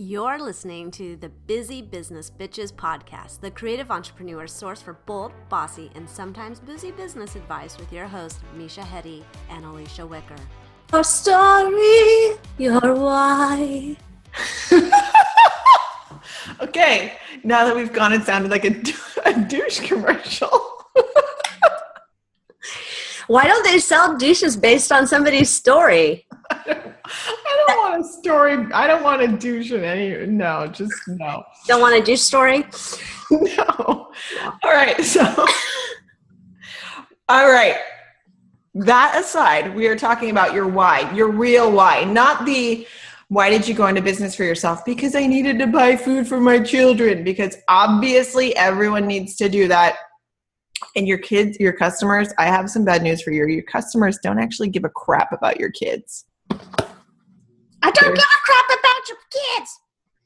You're listening to the Busy Business Bitches podcast, the creative entrepreneur source for bold, bossy, and sometimes boozy business advice with your hosts, Misha Hetty and Alicia Wicker. Your story, your why. okay, now that we've gone, it sounded like a, a douche commercial. Why don't they sell douches based on somebody's story? I don't want a story. I don't want a douche in any. No, just no. Don't want a douche story? No. All right. So, all right. That aside, we are talking about your why, your real why, not the why did you go into business for yourself? Because I needed to buy food for my children. Because obviously, everyone needs to do that. And your kids, your customers, I have some bad news for you. Your customers don't actually give a crap about your kids. I don't give a crap about your kids.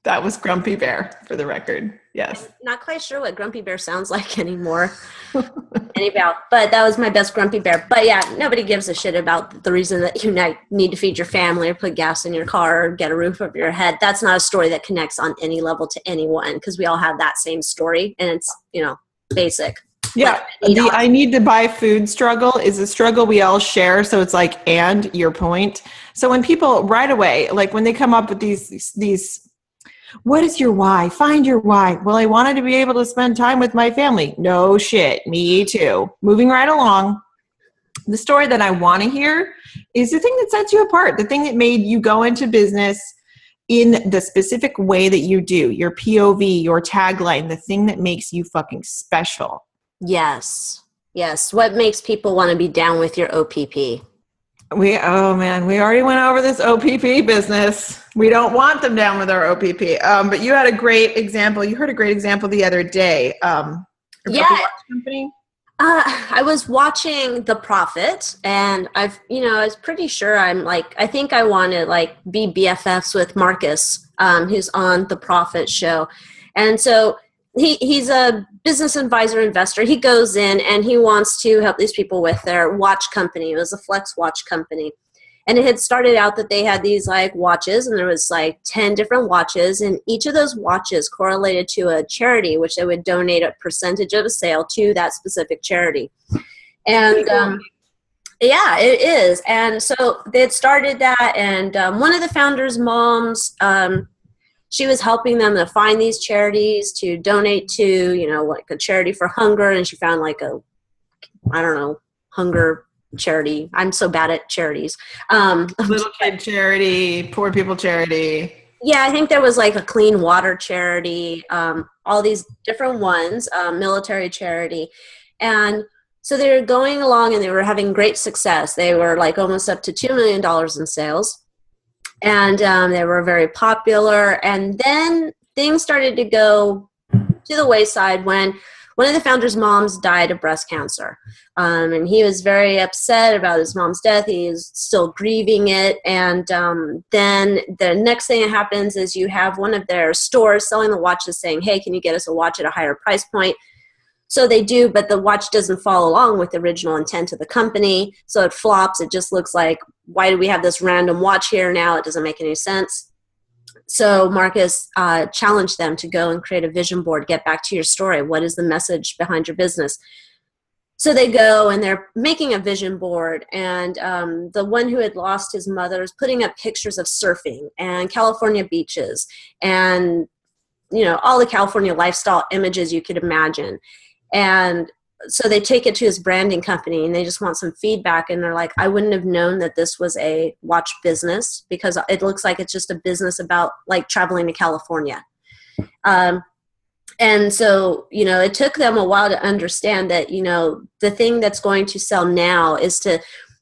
That was Grumpy Bear for the record. Yes. I'm not quite sure what Grumpy Bear sounds like anymore. Anyhow, but that was my best Grumpy Bear. But yeah, nobody gives a shit about the reason that you need to feed your family or put gas in your car or get a roof over your head. That's not a story that connects on any level to anyone because we all have that same story and it's, you know, basic. Yeah, the I need to buy food struggle is a struggle we all share. So it's like, and your point. So when people right away, like when they come up with these these, what is your why? Find your why. Well, I wanted to be able to spend time with my family. No shit, me too. Moving right along. The story that I want to hear is the thing that sets you apart. The thing that made you go into business in the specific way that you do. Your POV, your tagline, the thing that makes you fucking special Yes. Yes. What makes people want to be down with your OPP? We oh man, we already went over this OPP business. We don't want them down with our OPP. Um, but you had a great example. You heard a great example the other day. Um, yeah. Company. Uh, I was watching The Profit, and I've, you know, I was pretty sure I'm like, I think I want to like be BFFs with Marcus, um, who's on The Profit show, and so he he's a business advisor investor. He goes in and he wants to help these people with their watch company. It was a flex watch company. And it had started out that they had these like watches and there was like 10 different watches and each of those watches correlated to a charity which they would donate a percentage of a sale to that specific charity. And um, yeah, it is. And so they had started that and um, one of the founders' moms um, she was helping them to find these charities to donate to, you know, like a charity for hunger. And she found like a, I don't know, hunger charity. I'm so bad at charities. Um, Little kid charity, poor people charity. Yeah, I think there was like a clean water charity, um, all these different ones, um, military charity. And so they were going along and they were having great success. They were like almost up to $2 million in sales and um, they were very popular. And then things started to go to the wayside when one of the founders' moms died of breast cancer. Um, and he was very upset about his mom's death. He is still grieving it. And um, then the next thing that happens is you have one of their stores selling the watches saying, Hey, can you get us a watch at a higher price point? So they do, but the watch doesn't follow along with the original intent of the company. So it flops. It just looks like, why do we have this random watch here now? It doesn't make any sense. So Marcus uh, challenged them to go and create a vision board. Get back to your story. What is the message behind your business? So they go and they're making a vision board, and um, the one who had lost his mother is putting up pictures of surfing and California beaches and you know all the California lifestyle images you could imagine and so they take it to his branding company and they just want some feedback. And they're like i wouldn't have known that this was a watch business because it looks like it's just a business about like traveling to california. Um, and so you know it took them a while to understand that you know the thing that's going to sell now is to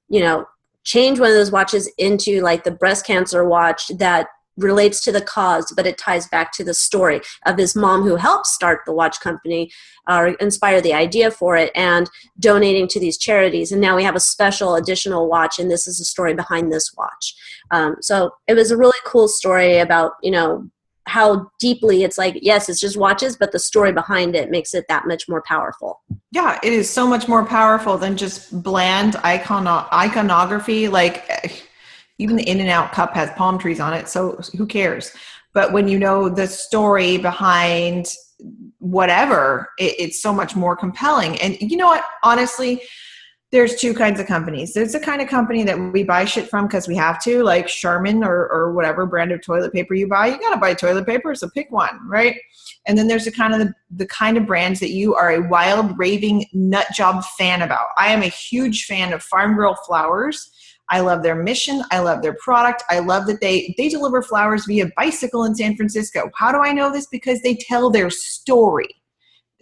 you know change one of those watches into like the breast cancer watch that relates to the cause, but it ties back to the story of his mom who helped start the watch company or uh, inspire the idea for it and donating to these charities. And now we have a special additional watch, and this is the story behind this watch. Um, so it was a really cool story about, you know, how deeply it's like yes it's just watches but the story behind it makes it that much more powerful yeah it is so much more powerful than just bland icon iconography like even the In-N-Out cup has palm trees on it so who cares but when you know the story behind whatever it, it's so much more compelling and you know what honestly there's two kinds of companies. There's the kind of company that we buy shit from because we have to, like Charmin or, or whatever brand of toilet paper you buy. You gotta buy toilet paper, so pick one, right? And then there's the kind of the, the kind of brands that you are a wild, raving nut job fan about. I am a huge fan of Farmgirl Flowers. I love their mission. I love their product. I love that they they deliver flowers via bicycle in San Francisco. How do I know this? Because they tell their story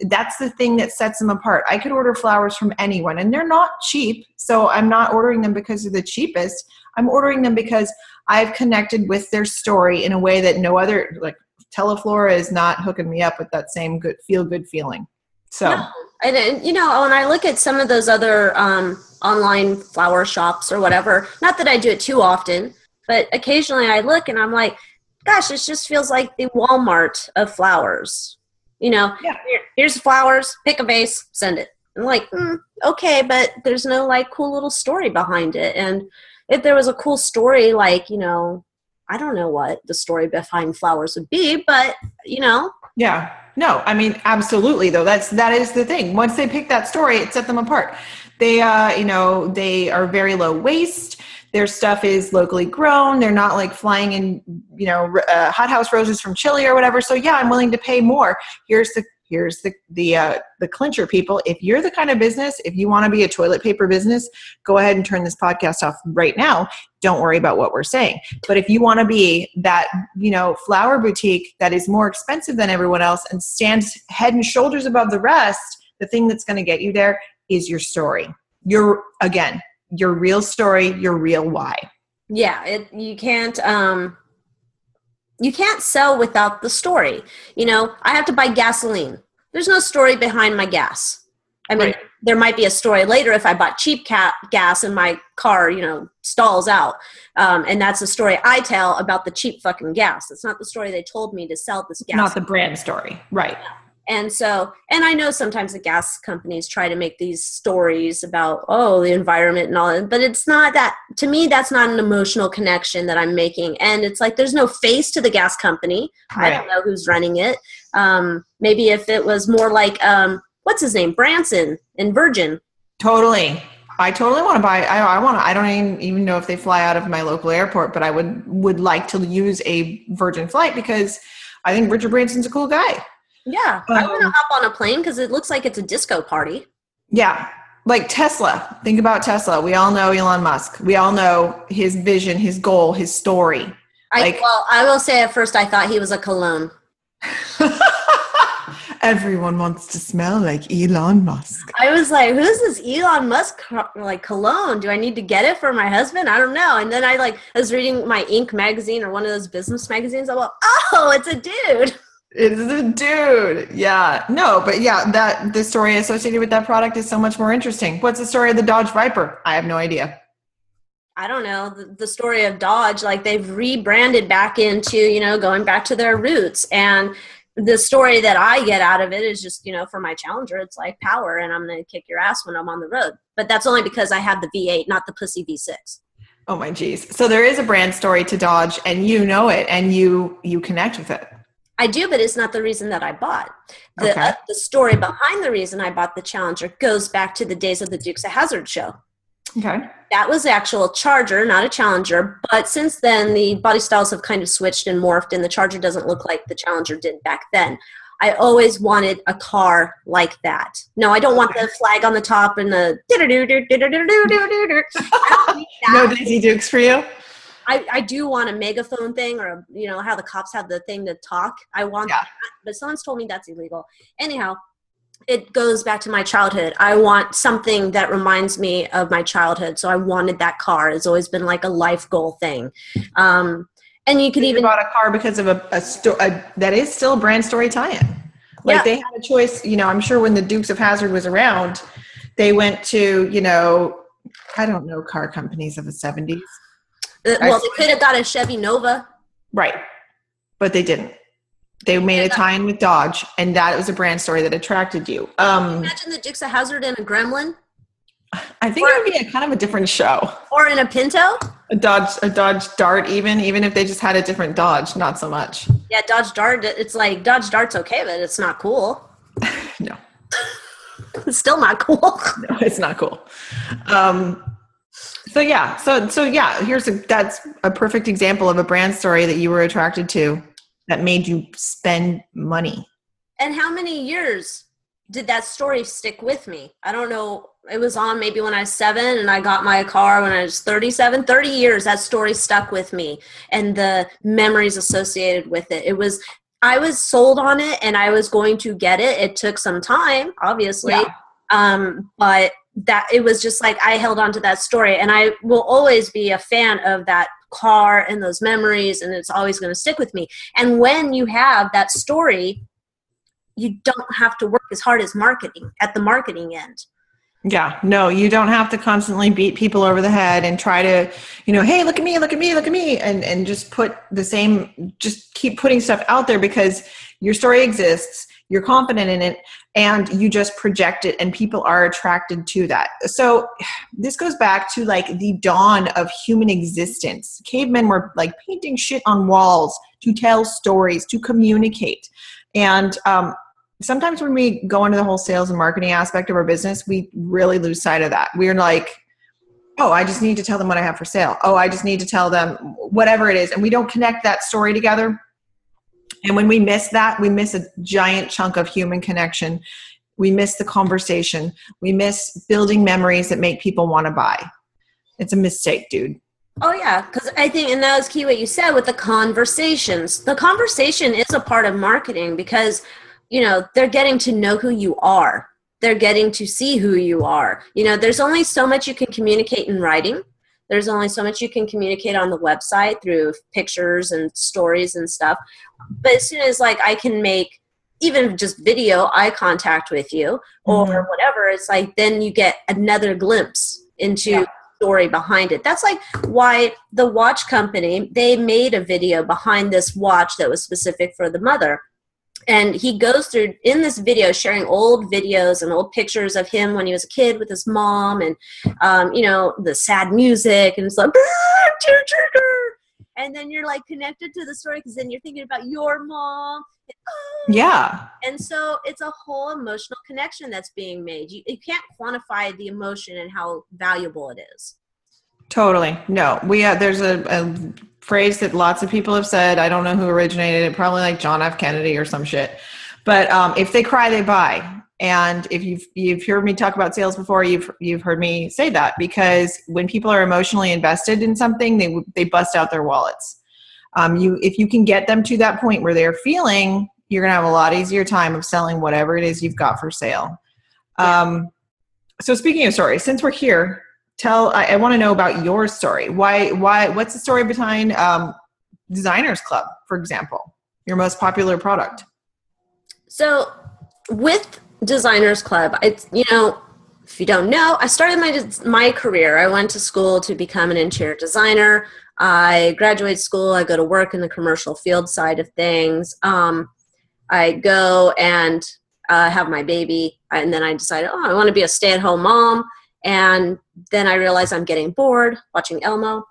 that's the thing that sets them apart. I could order flowers from anyone and they're not cheap. So I'm not ordering them because they're the cheapest. I'm ordering them because I've connected with their story in a way that no other like Teleflora is not hooking me up with that same good feel good feeling. So no. and, and, you know when I look at some of those other um, online flower shops or whatever, not that I do it too often, but occasionally I look and I'm like, gosh, it just feels like the Walmart of flowers you know, yeah. Here, here's flowers, pick a vase, send it. I'm like, mm, okay, but there's no like cool little story behind it. And if there was a cool story, like, you know, I don't know what the story behind flowers would be, but you know. Yeah. No, I mean, absolutely though. That's that is the thing. Once they pick that story, it set them apart. They uh, you know, they are very low waste their stuff is locally grown they're not like flying in you know uh, hothouse roses from chile or whatever so yeah i'm willing to pay more here's the here's the the uh, the clincher people. If you're the kind of business if you want to be a toilet paper business go ahead and turn this podcast off right now. Don't worry about what we're saying. But if you want to be that you know flower boutique that is more expensive than everyone else and stands head and shoulders above the rest the thing that's going to get you there is your story. Your again your real story, your real why. Yeah, it, you can't um you can't sell without the story. You know, I have to buy gasoline. There's no story behind my gas. I mean, right. there might be a story later if I bought cheap cat gas and my car, you know, stalls out. Um, and that's the story I tell about the cheap fucking gas. It's not the story they told me to sell this gas. Not the brand story. Right. And so, and I know sometimes the gas companies try to make these stories about, oh, the environment and all that, but it's not that, to me, that's not an emotional connection that I'm making. And it's like there's no face to the gas company. Right. I don't know who's running it. Um, maybe if it was more like, um, what's his name? Branson in Virgin. Totally. I totally want to buy. I, I want to. I don't even, even know if they fly out of my local airport, but I would would like to use a Virgin flight because I think Richard Branson's a cool guy. Yeah, um, I want to hop on a plane because it looks like it's a disco party. Yeah, like Tesla. Think about Tesla. We all know Elon Musk. We all know his vision, his goal, his story. I, like, well, I will say at first I thought he was a cologne. Everyone wants to smell like Elon Musk. I was like, who's this Elon Musk like cologne? Do I need to get it for my husband? I don't know. And then I like I was reading my Inc. magazine or one of those business magazines. I'm like, oh, it's a dude. It is a dude. Yeah. No, but yeah, that the story associated with that product is so much more interesting. What's the story of the Dodge Viper? I have no idea. I don't know the, the, story of Dodge. Like they've rebranded back into, you know, going back to their roots. And the story that I get out of it is just, you know, for my challenger, it's like power and I'm going to kick your ass when I'm on the road. But that's only because I have the V8, not the pussy V6. Oh my geez. So there is a brand story to Dodge and you know it and you you connect with it. I do, but it's not the reason that I bought. The, okay. uh, the story behind the reason I bought the Challenger goes back to the days of the Dukes of Hazzard show. Okay. That was actual Charger, not a Challenger. But since then, the body styles have kind of switched and morphed, and the Charger doesn't look like the Challenger did back then. I always wanted a car like that. No, I don't want the flag on the top and the. no Daisy Dukes for you? I, I do want a megaphone thing or you know how the cops have the thing to talk. I want yeah. that but someone's told me that's illegal. Anyhow it goes back to my childhood. I want something that reminds me of my childhood. So i wanted that car. It's always been like a life goal thing. Um, and you could even bought a car because of a, a, sto- a that is still a brand story tie-in. Like yeah. they had a choice you know i'm sure when the dukes of Hazzard was around they went to you know i don't know car companies of the 70s uh, well, they could have got a Chevy Nova. Right. But they didn't. They made a tie in with Dodge, and that was a brand story that attracted you. Um, imagine the Dukes of Hazzard in a Gremlin. I think or, it would be a kind of a different show. Or in a Pinto. A Dodge, a Dodge Dart, even even if they just had a different Dodge, not so much. Yeah, Dodge Dart. It's like Dodge Dart's okay, but it's not cool. no, it's still not cool. no, it's not cool. Um, so yeah, so so yeah, here's a that's a perfect example of a brand story that you were attracted to that made you spend money. And how many years did that story stick with me? I don't know. It was on maybe when I was seven and I got my car when I was 37. 30 years, that story stuck with me and the memories associated with it. It was, I was sold on it and I was going to get it. It took some time, obviously. Yeah. Um, but that it was just like I held on to that story and I will always be a fan of that car and those memories and it's always going to stick with me. And when you have that story, you don't have to work as hard as marketing at the marketing end. Yeah, no, you don't have to constantly beat people over the head and try to, you know, hey, look at me, look at me, look at me, and and just put the same, just keep putting stuff out there because your story exists, you're confident in it, and you just project it, and people are attracted to that. So this goes back to like the dawn of human existence. Cavemen were like painting shit on walls to tell stories, to communicate, and um, sometimes when we go into the whole sales and marketing aspect of our business, we really lose sight of that. We're like, oh, I just need to tell them what I have for sale. Oh, I just need to tell them whatever it is. And we don't connect that story together. And when we miss that, we miss a giant chunk of human connection. We miss the conversation. We miss building memories that make people want to buy. It's a mistake, dude. Oh yeah, because I think, and that was key what you said with the conversations. The conversation is a part of marketing because you know they're getting to know who you are they're getting to see who you are you know there's only so much you can communicate in writing there's only so much you can communicate on the website through pictures and stories and stuff but as soon as like i can make even just video eye contact with you or mm-hmm. whatever it's like then you get another glimpse into yeah. story behind it that's like why the watch company they made a video behind this watch that was specific for the mother and he goes through in this video sharing old videos and old pictures of him when he was a kid with his mom and um, you know the sad music and it's like tear trigger. and then you're like connected to the story because then you're thinking about your mom. Yeah. And so it's a whole emotional connection that's being made. You, you can't quantify the emotion and how valuable it is. Totally. No. We uh, there's a, a phrase that lots of people have said. I don't know who originated it, probably like John F. Kennedy or some shit. But um, if they cry, they buy. And if you've you've heard me talk about sales before, you've you've heard me say that because when people are emotionally invested in something, they they bust out their wallets. Um, you if you can get them to that point where they're feeling, you're gonna have a lot easier time of selling whatever it is you've got for sale. Um, so speaking of stories, since we're here, tell i, I want to know about your story. Why why what's the story behind um, designers club for example your most popular product? So with designers club it's you know if you don't know i started my my career. I went to school to become an interior designer. I graduate school i go to work in the commercial field side of things. Um, i go and uh, have my baby and then i decided oh i want to be a stay-at-home mom and then I realize I'm getting bored watching Elmo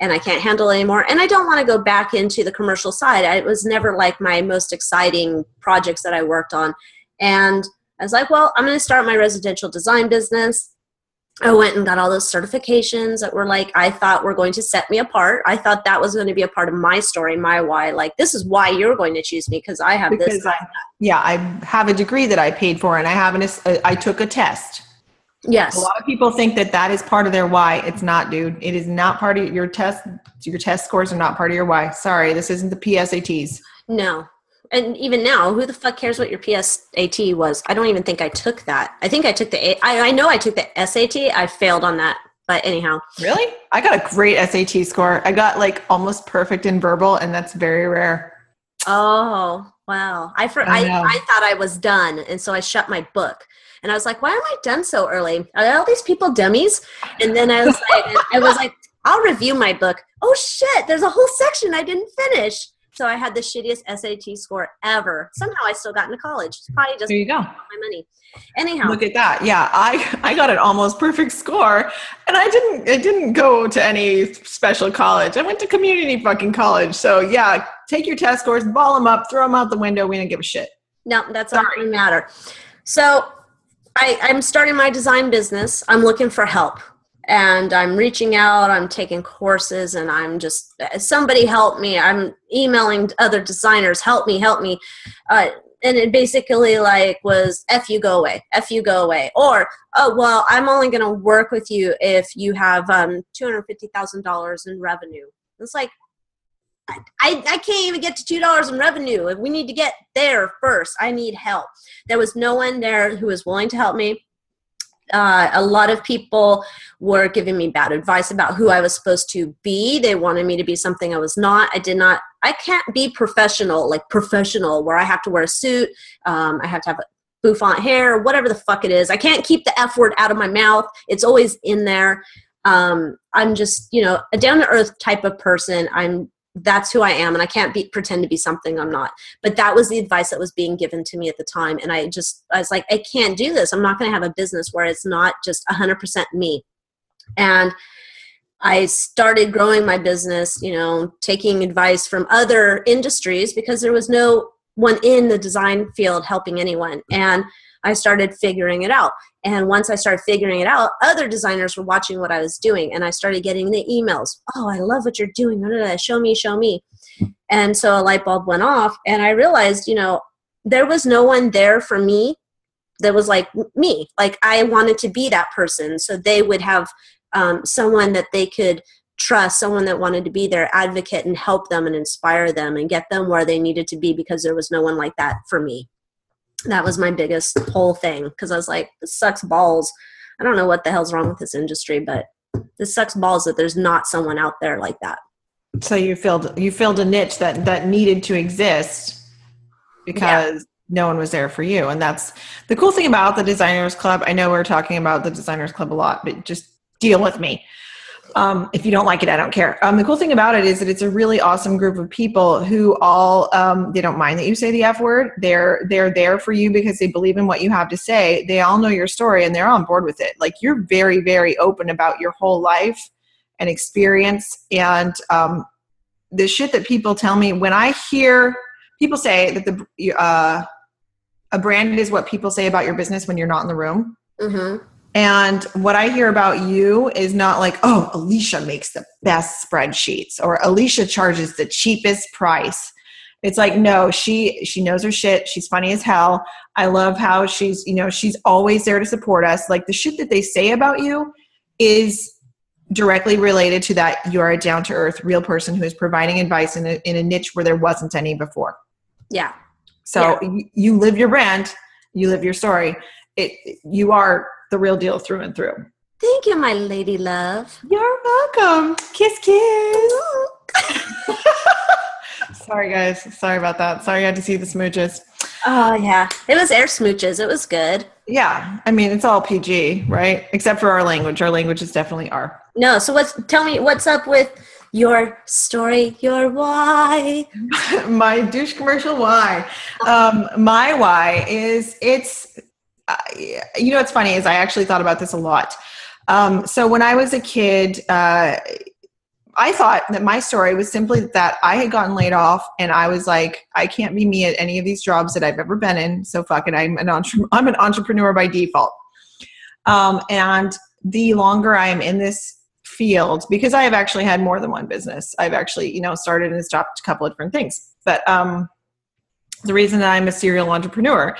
and I can't handle it anymore. And I don't want to go back into the commercial side. it was never like my most exciting projects that I worked on. And I was like, well, I'm going to start my residential design business. I went and got all those certifications that were like, I thought were going to set me apart. I thought that was going to be a part of my story, my why. Like, this is why you're going to choose me because I have because this. I, yeah, I have a degree that I paid for and I have an, I took a test Yes. A lot of people think that that is part of their why. It's not, dude. It is not part of your test. Your test scores are not part of your why. Sorry, this isn't the PSATs. No. And even now, who the fuck cares what your PSAT was? I don't even think I took that. I think I took the, I, I know I took the SAT. I failed on that. But anyhow. Really? I got a great SAT score. I got like almost perfect in verbal, and that's very rare. Oh, wow. I, for, I, I, I thought I was done. And so I shut my book and I was like, why am I done so early? Are all these people dummies? And then I was like, I was like, I'll review my book. Oh shit, there's a whole section I didn't finish. So I had the shittiest SAT score ever. Somehow I still got into college. It's probably just There you go. my money. Anyhow, Look at that. Yeah, I I got an almost perfect score, and I didn't I didn't go to any special college. I went to community fucking college. So yeah, take your test scores, ball them up, throw them out the window. We don't give a shit. No, that's not going to matter. So I, I'm starting my design business. I'm looking for help. And I'm reaching out, I'm taking courses, and I'm just, somebody help me. I'm emailing other designers, help me, help me. Uh, and it basically like was F you go away, F you go away. Or, oh, well, I'm only going to work with you if you have um, $250,000 in revenue. It's like, I, I can't even get to two dollars in revenue. We need to get there first. I need help. There was no one there who was willing to help me. Uh, a lot of people were giving me bad advice about who I was supposed to be. They wanted me to be something I was not. I did not. I can't be professional, like professional, where I have to wear a suit. Um, I have to have bouffant hair, whatever the fuck it is. I can't keep the F word out of my mouth. It's always in there. Um, I'm just, you know, a down to earth type of person. I'm that's who I am and I can't be pretend to be something I'm not. But that was the advice that was being given to me at the time and I just I was like I can't do this. I'm not going to have a business where it's not just 100% me. And I started growing my business, you know, taking advice from other industries because there was no one in the design field helping anyone. And I started figuring it out. And once I started figuring it out, other designers were watching what I was doing. And I started getting the emails Oh, I love what you're doing. Show me, show me. And so a light bulb went off. And I realized, you know, there was no one there for me that was like me. Like I wanted to be that person. So they would have um, someone that they could trust, someone that wanted to be their advocate and help them and inspire them and get them where they needed to be because there was no one like that for me that was my biggest whole thing because I was like, this sucks balls. I don't know what the hell's wrong with this industry, but this sucks balls that there's not someone out there like that. So you filled you filled a niche that that needed to exist because yeah. no one was there for you, and that's the cool thing about the Designers Club. I know we're talking about the Designers Club a lot, but just deal with me. Um, if you don't like it, I don't care. Um, the cool thing about it is that it's a really awesome group of people who all um, they don't mind that you say the F word. They're they're there for you because they believe in what you have to say. They all know your story and they're on board with it. Like you're very very open about your whole life and experience and um, the shit that people tell me when I hear people say that the uh, a brand is what people say about your business when you're not in the room. Mm-hmm and what I hear about you is not like, oh, Alicia makes the best spreadsheets or Alicia charges the cheapest price. It's like, no, she she knows her shit. She's funny as hell. I love how she's, you know, she's always there to support us. Like the shit that they say about you is directly related to that you are a down to earth real person who is providing advice in a, in a niche where there wasn't any before. Yeah. So yeah. You, you live your brand, you live your story. It you are the real deal through and through. Thank you, my lady love. You're welcome. Kiss, kiss. Sorry, guys. Sorry about that. Sorry you had to see the smooches. Oh, yeah. It was air smooches. It was good. Yeah. I mean, it's all PG, right? Except for our language. Our language is definitely R. No. So, what's, tell me, what's up with your story, your why? my douche commercial why. Um, my why is it's you know what's funny is I actually thought about this a lot. Um, so when I was a kid, uh, I thought that my story was simply that I had gotten laid off, and I was like, I can't be me at any of these jobs that I've ever been in. So fuck it, I'm an entre- I'm an entrepreneur by default. Um, and the longer I am in this field, because I have actually had more than one business, I've actually you know started and stopped a couple of different things. But um, the reason that I'm a serial entrepreneur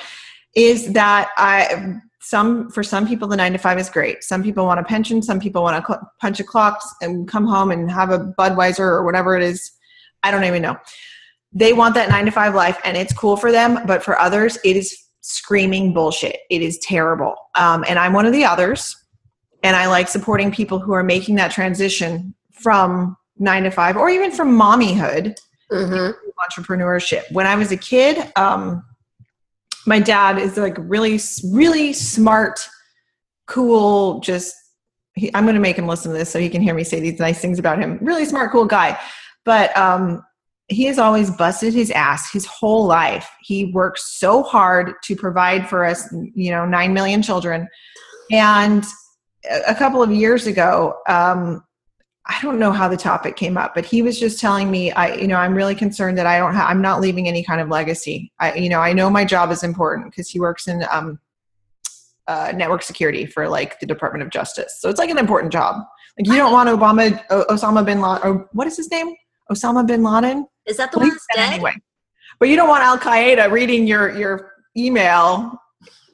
is that I some for some people the nine to five is great. Some people want a pension. Some people want to cl- punch a clock and come home and have a Budweiser or whatever it is. I don't even know. They want that nine to five life, and it's cool for them. But for others, it is screaming bullshit. It is terrible. Um, and I'm one of the others. And I like supporting people who are making that transition from nine to five or even from mommyhood mm-hmm. entrepreneurship. When I was a kid, um, my dad is like really really smart cool just he, i'm going to make him listen to this so he can hear me say these nice things about him really smart cool guy but um he has always busted his ass his whole life. He works so hard to provide for us, you know, 9 million children. And a couple of years ago, um, I don't know how the topic came up, but he was just telling me, I, you know, I'm really concerned that I don't have, I'm not leaving any kind of legacy. I, you know, I know my job is important because he works in um, uh, network security for like the Department of Justice. So it's like an important job. Like you don't want Obama, o- Osama bin Laden, or what is his name? Osama bin Laden. Is that the Well, one that's dead? anyway. But you don't want Al Qaeda reading your your email.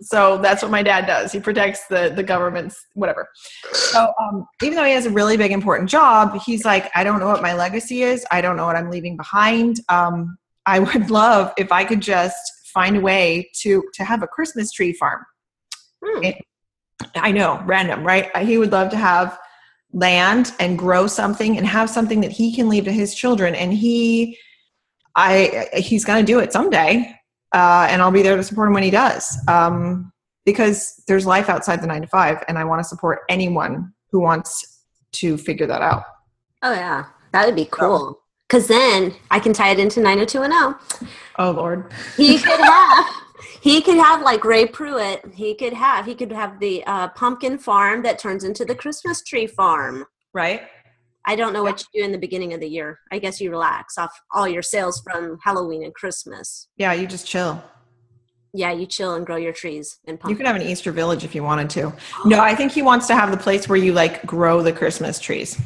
So that's what my dad does. He protects the the government's whatever. So um, even though he has a really big important job, he's like, I don't know what my legacy is. I don't know what I'm leaving behind. Um, I would love if I could just find a way to to have a Christmas tree farm. Hmm. It- I know, random, right? He would love to have land and grow something and have something that he can leave to his children. And he, I, he's going to do it someday, uh, and I'll be there to support him when he does. Um, because there's life outside the nine to five, and I want to support anyone who wants to figure that out. Oh yeah, that would be cool. Because then I can tie it into 90210. Oh Lord, He could have. He could have like Ray Pruit. He could have. He could have the uh, pumpkin farm that turns into the Christmas tree farm. right? I don't know what you do in the beginning of the year. I guess you relax off all your sales from Halloween and Christmas. Yeah, you just chill. Yeah, you chill and grow your trees and pumpkins. You could have an Easter village if you wanted to. Oh. No, I think he wants to have the place where you like grow the Christmas trees.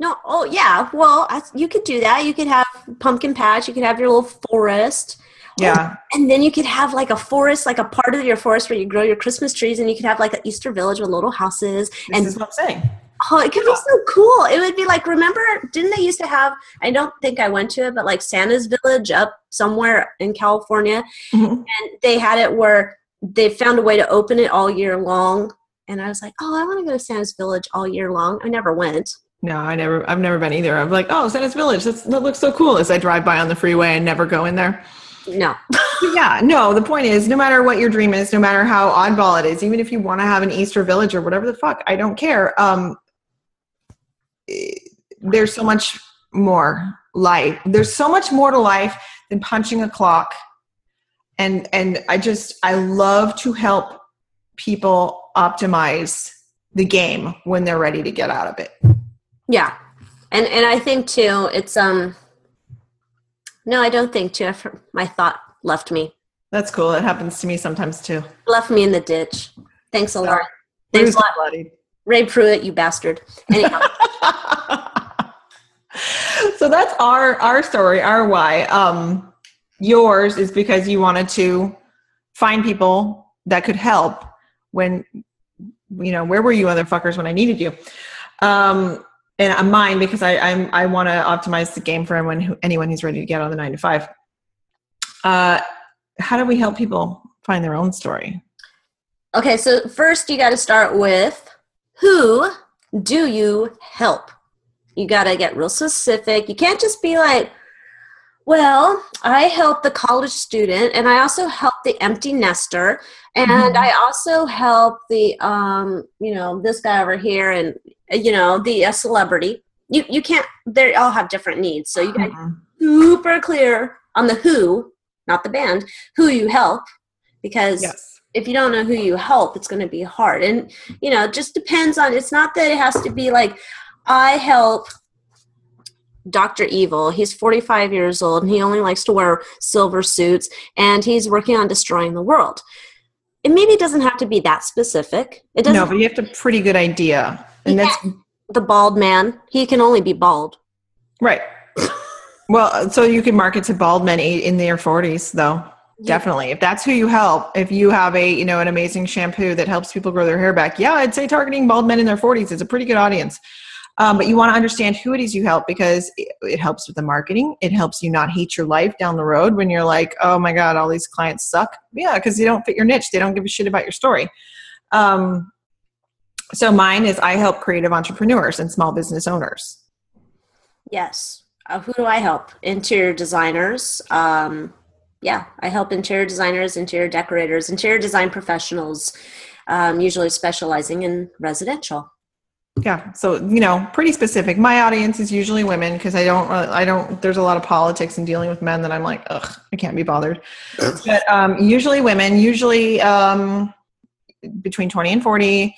No, oh yeah. Well, I, you could do that. You could have pumpkin patch. You could have your little forest, Yeah, and then you could have like a forest, like a part of your forest where you grow your Christmas trees, and you could have like an Easter village with little houses. this and is what I'm saying. Oh, it could be so cool. It would be like, remember? Didn't they used to have? I don't think I went to it, but like Santa's Village up somewhere in California, Mhm. and they had it where they found a way to open it all year long. And I was like, oh, I want to go to Santa's Village all year long. I never went. No, I never. I've never been either. I'm like, oh, Santa's Village. That's, that looks so cool. As I drive by on the freeway and never go in there. No. Yeah, no. The point is, no matter what your dream is, no matter how oddball it is, even if you want to have an Easter Village or whatever the fuck, I don't care. Um, there's so much more life. There's so much more to life than punching a clock. And and I just I love to help people optimize the game when they're ready to get out of it. Yeah, and and I think too, it's um. No, I don't think too. My thought left me, That's cool. It happens to me sometimes too. left me in the ditch. Thanks a lot. Thanks a lot, bloodied. Ray Pruit, you bastard. Anyhow, so that's our our story, our why. Um, yours is because you wanted to find people that could help when you know where were you motherfuckers when I needed you. Um, and mine because I I'm I want to optimize the game for anyone who anyone who's ready to get on the nine to five. Uh, how do we help people find their own story? okay. So first, you got to start with who do you help? You got to get real specific. You can't just be like, well, I help the college student, and I also help the empty nester, and Mhm. I also help the, um, you know, this guy over here, and you know, the uh, celebrity. You you can't. They all have different needs, so you got to Mhm. super clear on the who, not the band, who you help, because Yes. If you don't know who you help, it's going to be hard. And, you know, it just depends on, it's not that it has to be like, I help Dr. Evil. He's 45 years old and he only likes to wear silver suits and he's working on destroying the world. It maybe doesn't have to be that specific. It doesn't No, but you have a pretty good idea, and that's the bald man, he can only be bald. Right. well, so you can market to bald men in their 40s, though. Definitely. If that's who you help, if you have a, you know, an amazing shampoo that helps people grow their hair back, yeah, I'd say targeting bald men in their 40s is a pretty good audience. Um, but you want to understand who it is you help because it, it helps with the marketing. It helps you not hate your life down the road when you're like, oh my God, all these clients suck. Yeah, because they don't fit your niche. They don't give a shit about your story. Um, so mine is I help creative entrepreneurs and small business owners. Yes. Uh, who do I help? Interior designers. Um, yeah, I help interior designers, interior decorators, interior design professionals, um, usually specializing in residential. yeah so you know pretty specific. My audience is usually women because i don't i don't there's a lot of politics and dealing with men that i'm like ugh i can't be bothered. But um, usually women usually um, between 20 and 40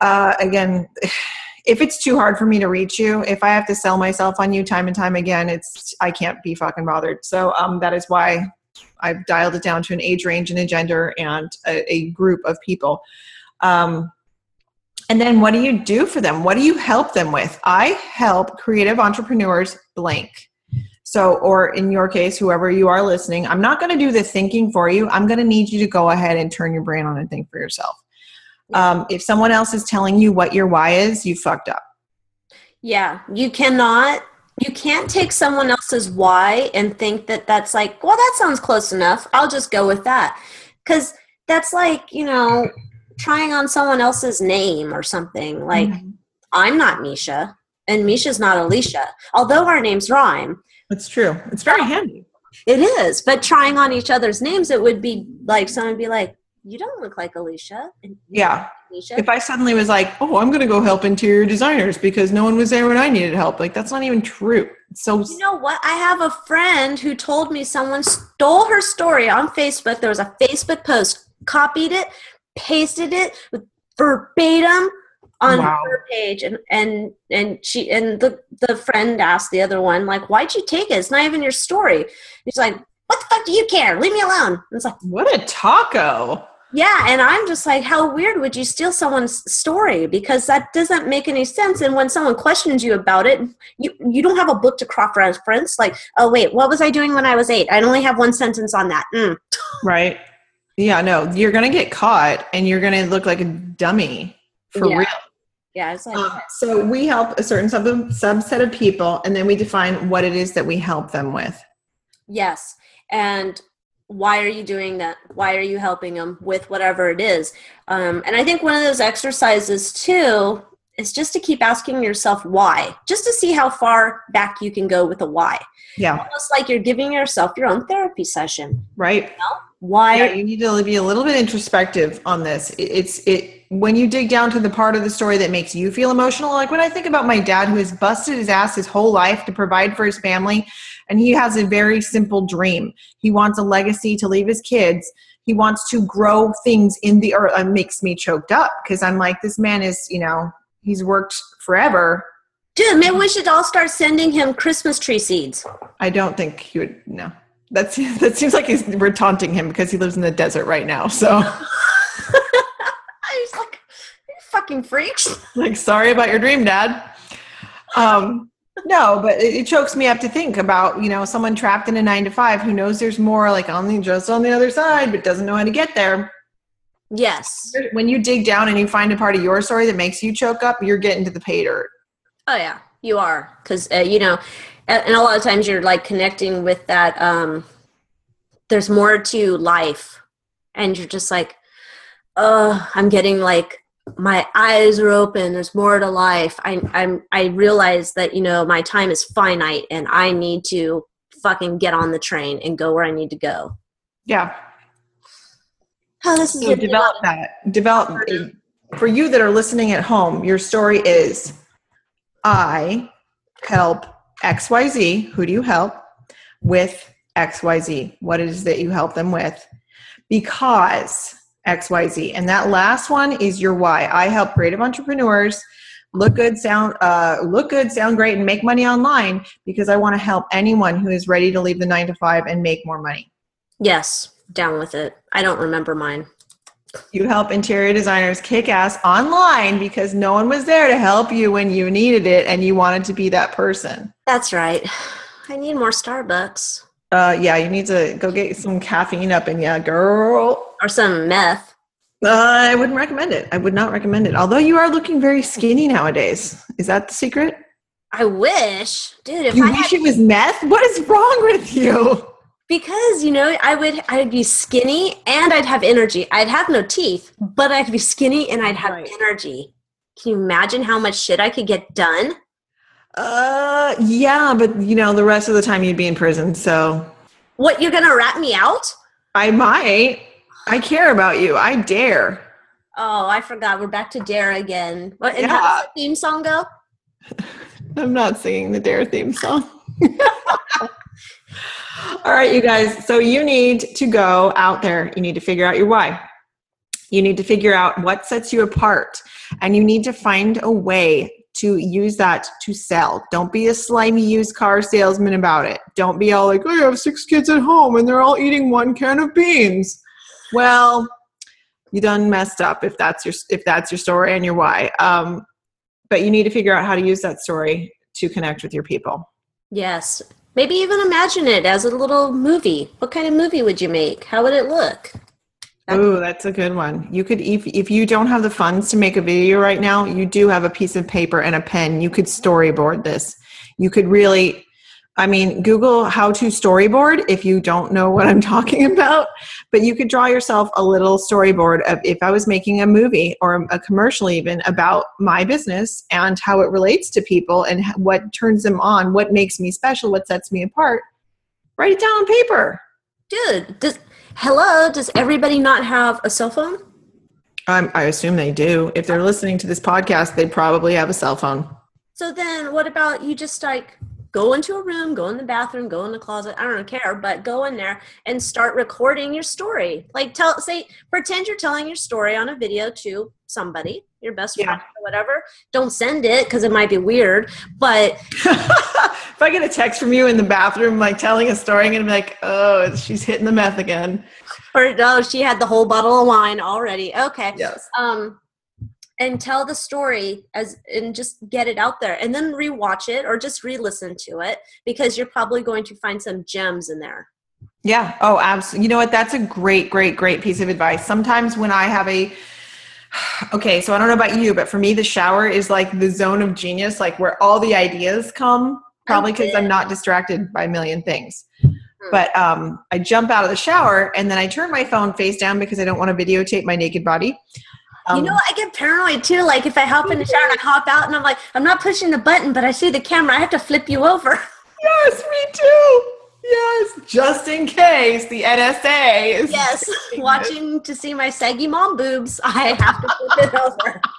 uh, again if it's too hard for me to reach you if i have to sell myself on you time and time again it's i can't be fucking bothered so um, that is why i've dialed it down to an age range and a gender and a, a group of people um, and then what do you do for them? What do you help them with? I help creative entrepreneurs blank. So, or in your case, whoever you are listening, I'm not going to do the thinking for you. I'm going to need you to go ahead and turn your brain on and think for yourself. Um, if someone else is telling you what your why is, you fucked up. Yeah, you cannot, you can't take someone else's why and think that that's like, well, that sounds close enough. I'll just go with that. Because that's like, you know, trying on someone else's name or something. Like, mm-hmm. I'm not Misha, and Misha's not Alicia, although our names rhyme. It's true. It's very handy. It is, but trying on each other's names, it would be like someone be like, "You don't look like Alicia." yeah. Alicia. If I suddenly was like, "Oh, I'm going to go help interior designers because no one was there when I needed help," like that's not even true. So you know what? I have a friend who told me someone stole her story on Facebook. There was a Facebook post, copied it, pasted it with verbatim on wow. her page and and and she and the the friend asked the other one like why'd you take it it's not even your story he's like what the fuck do you care leave me alone and it's like what a taco yeah and i'm just like how weird would you steal someone's story because that doesn't make any sense and when someone questions you about it you you don't have a book to cross reference like oh wait what was i doing when i was eight i only have one sentence on that mm. right yeah, no, you're gonna get caught and you're gonna look like a dummy for yeah. real. Yeah, it's like um, so we help a certain sub- subset of people, and then we define what it is that we help them with. Yes, and why are you doing that? Why are you helping them with whatever it is? Um, and I think one of those exercises too is just to keep asking yourself why, just to see how far back you can go with a why. Yeah, almost like you're giving yourself your own therapy session, right? You know? why yeah, you need to be a little bit introspective on this it's it when you dig down to the part of the story that makes you feel emotional like when i think about my dad who has busted his ass his whole life to provide for his family and he has a very simple dream. He wants a legacy to leave his kids. He wants to grow things in the earth. It makes me choked up because i'm like this man is you know he's worked forever. Dude maybe we should all start sending him christmas tree seeds. I don't think he would no. That's that seems like he's we're taunting him because he lives in the desert right now. So I was like, you fucking freaks. Like, sorry about your dream, Dad. Um, no, but it, it, chokes me up to think about you know someone trapped in a nine to five who knows there's more like on the just on the other side, but doesn't know how to get there. Yes. When you dig down and you find a part of your story that makes you choke up, you're getting to the pay dirt. Oh yeah, you are because uh, you know and a lot of times you're like connecting with that um there's more to life and you're just like oh i'm getting like my eyes are open there's more to life. I i'm i realize that you know my time is finite and i need to fucking get on the train and go where i need to go. Yeah. Oh this is so develop that. Develop for you. that are listening at home your story is i help XYZ, who do you help? With XYZ? What is that you help them with? Because XYZ. And that last one is your why. I help creative entrepreneurs look good, sound uh, look good, sound great, and make money online because I want to help anyone who is ready to leave the nine to five and make more money. Yes, down with it. I don't remember mine. You help interior designers kick ass online because no one was there to help you when you needed it and you wanted to be that person. That's right. I need more Starbucks. Uh, yeah, you need to go get some caffeine up in yeah, girl. Or some meth. Uh, I wouldn't recommend it. I would not recommend it. Although you are looking very skinny nowadays. Is that the secret? I wish, dude. If you I wish had- it was meth. What is wrong with you? because you know i would i'd be skinny and i'd have energy i'd have no teeth but i'd be skinny and i'd have right. energy can you imagine how much shit i could get done uh yeah but you know the rest of the time you'd be in prison so what you're gonna rat me out i might i care about you i dare Oh, I forgot. We're back to Dare again. What, and Yeah. how does the theme song go? I'm not singing the Dare theme song. All right, you guys. So you need to go out there. You need to figure out your why. You need to figure out what sets you apart. And you need to find a way to use that to sell. Don't be a slimy used car salesman about it. Don't be all like, I have six kids at home and they're all eating one can of beans. Well, you done messed up if that's your if that's your story and your why. Um, but you need to figure out how to use that story to connect with your people. Yes. Maybe even imagine it as a little movie. What kind of movie would you make? How would it look? Oh, that's a good one. You could if if you don't have the funds to make a video right now, you do have a piece of paper and a pen. You could storyboard this. You could really I mean, Google how to storyboard if you don't know what I'm talking about, but you could draw yourself a little storyboard of if I was making a movie or a commercial even about my business and how it relates to people and what turns them on, what makes me special, what sets me apart. Write it down on paper. Dude, does hello, does everybody not have a cell phone? Um, I assume they do. If they're listening to this podcast, they probably have a cell phone. So then what about you just like go into a room, go in the bathroom, go in the closet, I don't care, but go in there and start recording your story. Like tell say pretend you're telling your story on a video to somebody, your best Yeah. friend or whatever. Don't send it cuz it might be weird, but if I get a text from you in the bathroom, like telling a story, I'm gonna be like, "Oh, she's hitting the meth again." or oh, she had the whole bottle of wine already. Okay. Yes. um and tell the story as and just get it out there and then rewatch it or just re-listen to it because you're probably going to find some gems in there Yeah. Oh, absolutely. You know what? That's a great, great, great piece of advice. Sometimes when I have a okay, so I don't know about you, but for me, the shower is like the zone of genius, like where all the ideas come. Probably because I'm not distracted by a million things. But um, I jump out of the shower and then I turn my phone face down because I don't want to videotape my naked body. Um, you know i get paranoid too like if i hop in the shower and i hop out and i'm like i'm not pushing the button but i see the camera i have to flip you over Yes, me too. Yes, just in case the NSA is. yes watching to see my saggy mom boobs i have to flip it over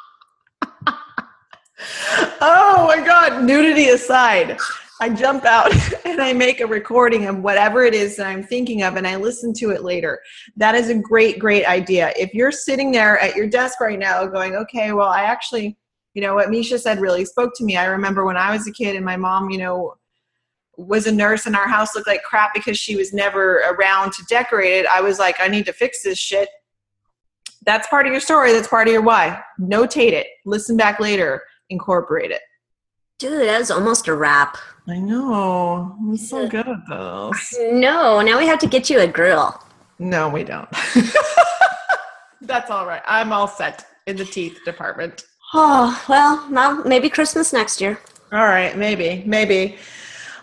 Oh my God, nudity aside, I jump out and I make a recording of whatever it is that I'm thinking of and I listen to it later. That is a great, great idea. If you're sitting there at your desk right now going, okay, well, I actually, you know, what Misha said really spoke to me. I remember when I was a kid and my mom, you know, was a nurse and our house looked like crap because she was never around to decorate it. I was like, I need to fix this shit. That's part of your story. That's part of your why. Notate it. Listen back later. Incorporate it. dude that was almost a wrap I know. I'm so good at this. no now we have to get you a grill No, we don't. That's all right. I'm all set in the teeth department. oh well now maybe christmas next year All right, maybe, maybe.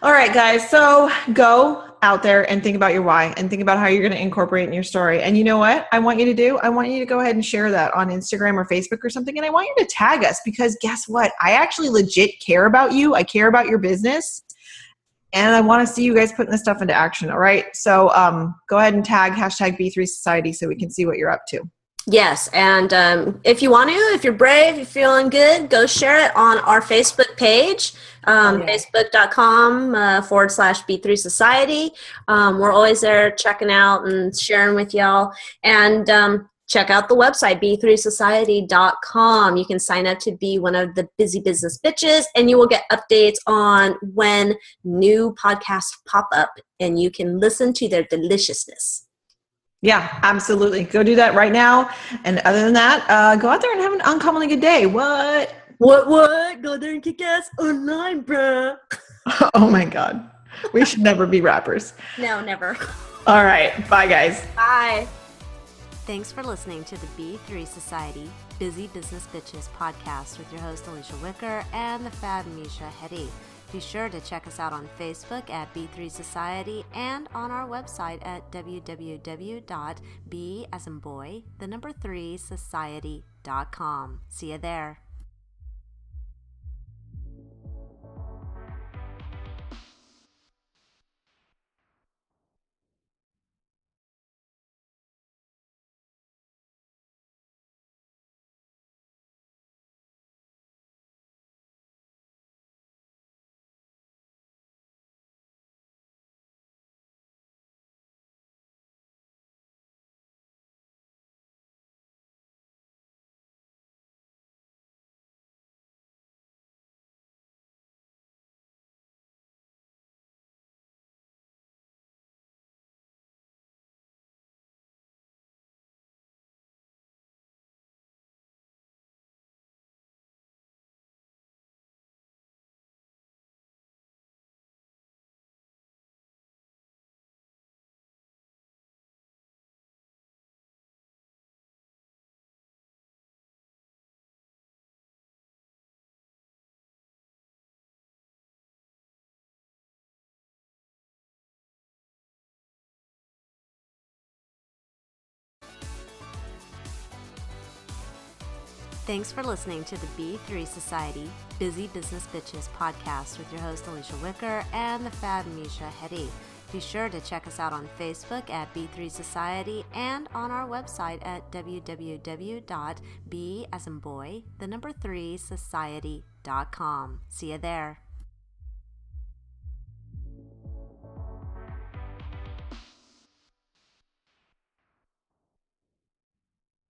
All right, guys. So go out there and think about your why and think about how you're going to incorporate in your story. And you know what I want you to do? I want you to go ahead and share that on Instagram or Facebook or something. And I want you to tag us because guess what? I actually legit care about you. I care about your business. And I want to see you guys putting this stuff into action. All right. So um, go ahead and tag hashtag B3 Society so we can see what you're up to. Yes, and um, if you want to, if you're brave, you're feeling good, go share it on our Facebook page, um, yeah. facebook.com uh, forward slash B3 Society. Um, we're always there checking out and sharing with y'all. And um, check out the website, b3society.com. You can sign up to be one of the busy business bitches, and you will get updates on when new podcasts pop up, and you can listen to their deliciousness. Yeah, absolutely. Go do that right now. And other than that, uh, go out there and have an uncommonly good day. What? What, what? Go there and kick ass online, bruh. Oh my God. We should never be rappers. No, never. All right. Bye, guys. Bye. Thanks for listening to the B3 Society Busy Business Bitches podcast with your host Alicia Wicker and the fab Misha Hetty. Be sure to check us out on Facebook at B3 Society and on our website at www.b as in boy, the number 3 society.com. See you there. Thanks for listening to the B3 Society Busy Business Bitches podcast with your host Alicia Wicker and the Fab Misha Hedi. Be sure to check us out on Facebook at B3 Society and on our website at www.b as in boy, the number 3 society.com. See you there.